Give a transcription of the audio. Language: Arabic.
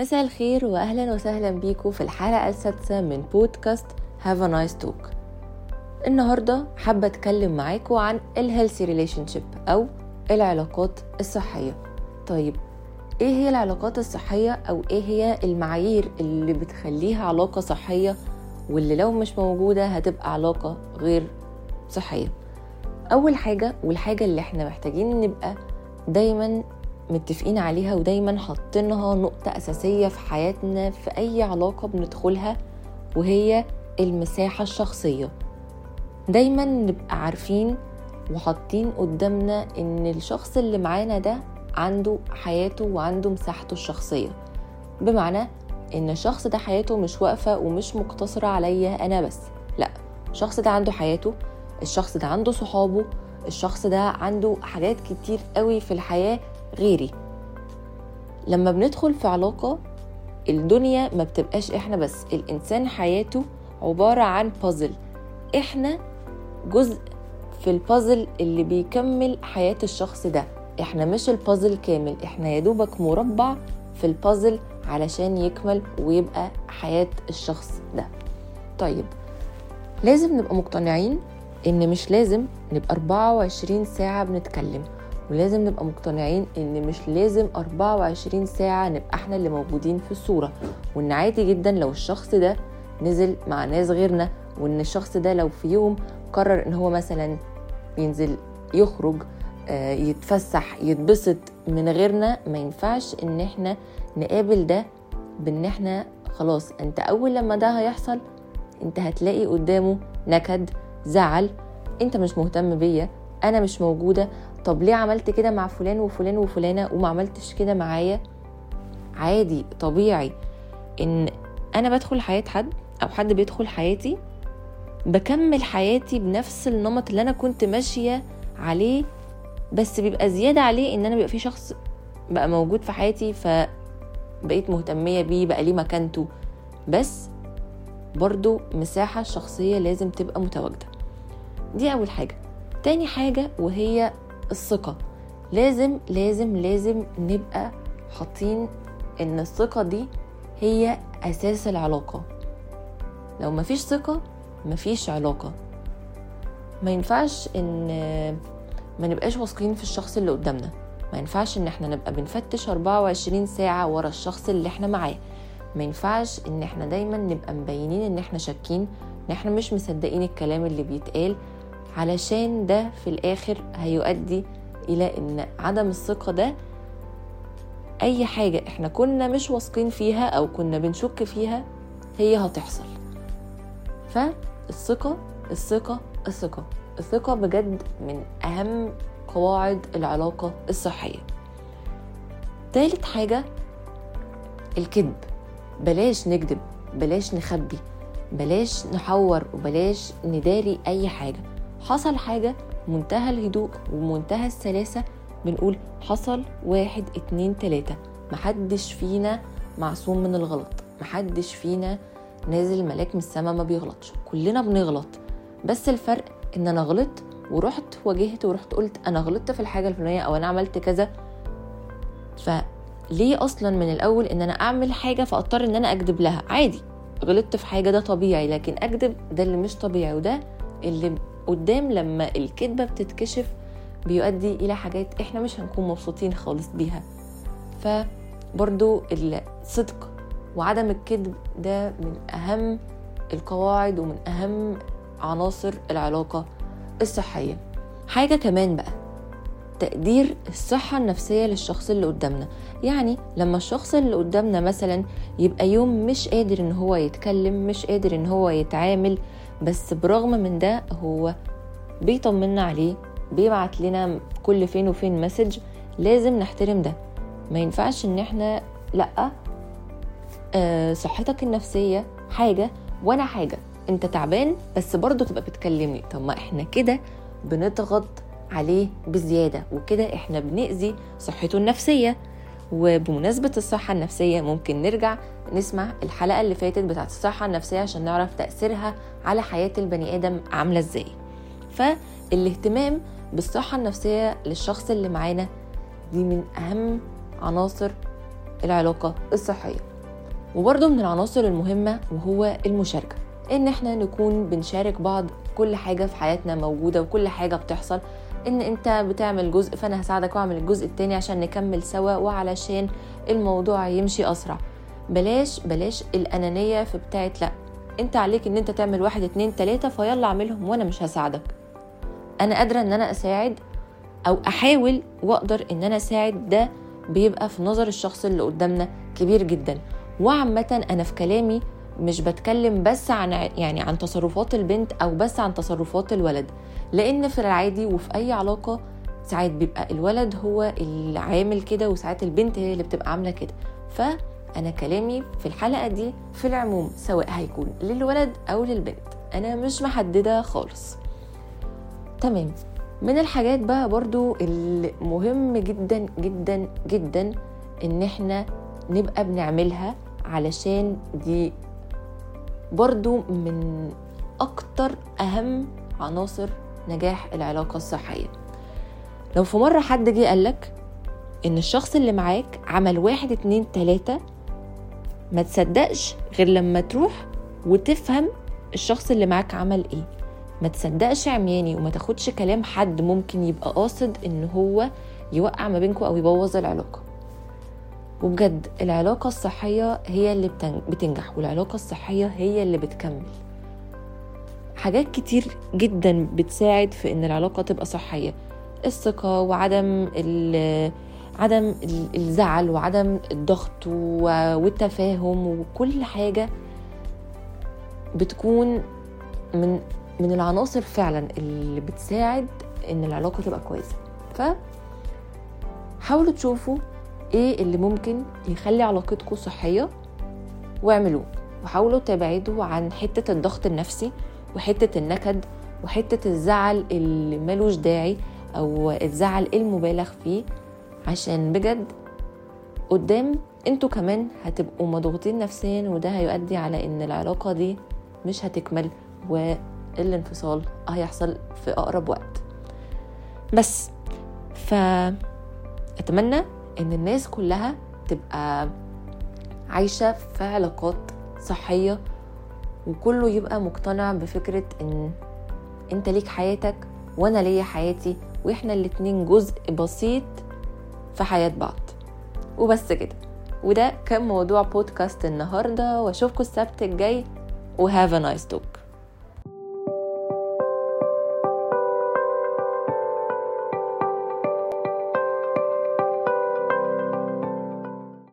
مساء الخير واهلا وسهلا بيكم في الحلقة السادسة من بودكاست Have a Nice Talk النهارده حابة أتكلم معاكم عن ال healthy relationship أو العلاقات الصحية. طيب إيه هي العلاقات الصحية أو إيه هي المعايير اللي بتخليها علاقة صحية واللي لو مش موجودة هتبقى علاقة غير صحية؟ أول حاجة والحاجة اللي إحنا محتاجين نبقى دايما متفقين عليها ودايما حاطينها نقطة أساسية في حياتنا في أي علاقة بندخلها وهي المساحة الشخصية. دايما نبقى عارفين وحاطين قدامنا إن الشخص اللي معانا ده عنده حياته وعنده مساحته الشخصية. بمعنى إن الشخص ده حياته مش واقفة ومش مقتصرة عليا أنا بس. لأ الشخص ده عنده حياته الشخص ده عنده صحابه الشخص ده عنده حاجات كتير قوي في الحياة غيري. لما بندخل في علاقة الدنيا ما بتبقاش إحنا بس الإنسان حياته عبارة عن بازل إحنا جزء في البازل اللي بيكمل حياة الشخص ده. إحنا مش البازل كامل إحنا يدوبك مربع في البازل علشان يكمل ويبقى حياة الشخص ده. طيب لازم نبقى مقتنعين إن مش لازم نبقى 24 ساعة بنتكلم. ولازم نبقى مقتنعين إن مش لازم 24 ساعة نبقى إحنا اللي موجودين في الصورة. وإن عادي جدا لو الشخص ده نزل مع ناس غيرنا وإن الشخص ده لو في يوم قرر إن هو مثلا ينزل يخرج يتفسح يتبسط من غيرنا ما ينفعش إن إحنا نقابل ده بإن إحنا خلاص أنت أول لما ده هيحصل أنت هتلاقي قدامه نكد زعل أنت مش مهتم بيا. أنا مش موجودة. طب ليه عملت كده مع فلان وفلان وفلانة وما عملتش كده معايا؟ عادي طبيعي إن أنا بدخل حياة حد أو حد بيدخل حياتي بكمل حياتي بنفس النمط اللي أنا كنت ماشية عليه بس بيبقى زيادة عليه إن أنا بيبقى في شخص بقى موجود في حياتي فبقيت مهتمية بيه بقى ليه مكانته. بس برضو مساحة شخصية لازم تبقى متواجدة. دي أول حاجة. تاني حاجة وهي الثقة. لازم لازم لازم نبقى حاطين إن الثقة دي هي أساس العلاقة. لو مفيش ثقة مفيش علاقة. ما ينفعش إن ما نبقاش واثقين في الشخص اللي قدامنا. ما ينفعش إن إحنا نبقى بنفتش 24 ساعة ورا الشخص اللي إحنا معاه. ما ينفعش إن إحنا دايما نبقى مبينين إن إحنا شاكين إن إحنا مش مصدقين الكلام اللي بيتقال علشان ده في الآخر هيؤدي إلى إن عدم الثقة ده أي حاجة إحنا كنا مش واثقين فيها أو كنا بنشك فيها هي هتحصل. فالثقة الثقة الثقة. الثقة بجد من أهم قواعد العلاقة الصحية. تالت حاجة الكذب. بلاش نكذب بلاش نخبي بلاش نحور وبلاش نداري أي حاجة. حصل حاجة منتهى الهدوء ومنتهى السلاسة بنقول حصل واحد اتنين تلاتة. محدش فينا معصوم من الغلط. محدش فينا نازل ملاك من السما ما بيغلطش. كلنا بنغلط. بس الفرق إن أنا غلطت ورحت واجهت ورحت قلت أنا غلطت في الحاجة الفلانية أو أنا عملت كذا. ف ليه أصلا من الأول إن أنا أعمل حاجة فأضطر إن أنا أكذب لها؟ عادي. غلطت في حاجة ده طبيعي لكن أكذب ده اللي مش طبيعي وده اللي قدام لما الكذبة بتتكشف بيؤدي إلى حاجات إحنا مش هنكون مبسوطين خالص بيها. فبرضو الصدق وعدم الكذب ده من أهم القواعد ومن أهم عناصر العلاقة الصحية. حاجة كمان بقى تقدير الصحة النفسية للشخص اللي قدامنا. يعني لما الشخص اللي قدامنا مثلا يبقى يوم مش قادر إن هو يتكلم مش قادر إن هو يتعامل بس برغم من ده هو بيطمنا عليه بيبعت لنا كل فين وفين مسج لازم نحترم ده. ما ينفعش إن إحنا لأ آه صحتك النفسية حاجة وأنا حاجة. أنت تعبان بس برضه تبقى بتكلمني. طب ما إحنا كده بنضغط عليه بزيادة وكده إحنا بنأذي صحته النفسية. وبمناسبة الصحة النفسية ممكن نرجع نسمع الحلقة اللي فاتت بتاعت الصحة النفسية عشان نعرف تأثيرها على حياة البني آدم عاملة إزاي. فالاهتمام بالصحة النفسية للشخص اللي معانا دي من أهم عناصر العلاقة الصحية. وبرضه من العناصر المهمة وهو المشاركة إن إحنا نكون بنشارك بعض كل حاجة في حياتنا موجودة وكل حاجة بتحصل إن أنت بتعمل جزء فأنا هساعدك وأعمل الجزء التاني عشان نكمل سوا وعلشان الموضوع يمشي أسرع. بلاش بلاش الأنانية في بتاعت لأ أنت عليك إن أنت تعمل واحد اتنين تلاتة فيلا اعملهم وأنا مش هساعدك. أنا قادرة إن أنا أساعد أو أحاول وأقدر إن أنا أساعد ده بيبقى في نظر الشخص اللي قدامنا كبير جدا. وعامة أنا في كلامي مش بتكلم بس عن يعني عن تصرفات البنت أو بس عن تصرفات الولد. لأن في العادي وفي أي علاقة ساعات بيبقى الولد هو اللي عامل كده وساعات البنت هي اللي بتبقى عاملة كده. فأنا كلامي في الحلقة دي في العموم سواء هيكون للولد أو للبنت. أنا مش محددة خالص. تمام. من الحاجات بقى برضو المهم جدا جدا جدا إن إحنا نبقى بنعملها علشان دي برضو من أكتر أهم عناصر نجاح العلاقة الصحية. لو في مرة حد جه قالك إن الشخص اللي معاك عمل واحد اتنين تلاتة ما تصدقش غير لما تروح وتفهم الشخص اللي معاك عمل إيه. ما تصدقش عمياني وما تاخدش كلام حد ممكن يبقى قاصد إن هو يوقع ما بينكم أو يبوظ العلاقة. وبجد العلاقة الصحية هي اللي بتنجح والعلاقة الصحية هي اللي بتكمل. حاجات كتير جدا بتساعد في إن العلاقة تبقى صحية. الثقة وعدم عدم الزعل وعدم الضغط والتفاهم وكل حاجة بتكون من من العناصر فعلا اللي بتساعد إن العلاقة تبقى كويسة. ف حاولوا تشوفوا إيه اللي ممكن يخلي علاقتكم صحية؟ واعملوه. وحاولوا تبعدوا عن حتة الضغط النفسي وحتة النكد وحتة الزعل اللي ملوش داعي أو الزعل المبالغ فيه. عشان بجد قدام أنتوا كمان هتبقوا مضغوطين نفسيا وده هيؤدي على إن العلاقة دي مش هتكمل والانفصال هيحصل في أقرب وقت. بس فأتمنى إن الناس كلها تبقى عايشة في علاقات صحية وكله يبقى مقتنع بفكرة إن أنت ليك حياتك وأنا ليا حياتي وإحنا الاتنين جزء بسيط في حياة بعض. وبس كده. وده كان موضوع بودكاست النهارده. وأشوفكم السبت الجاي. وهاف ا نايس توك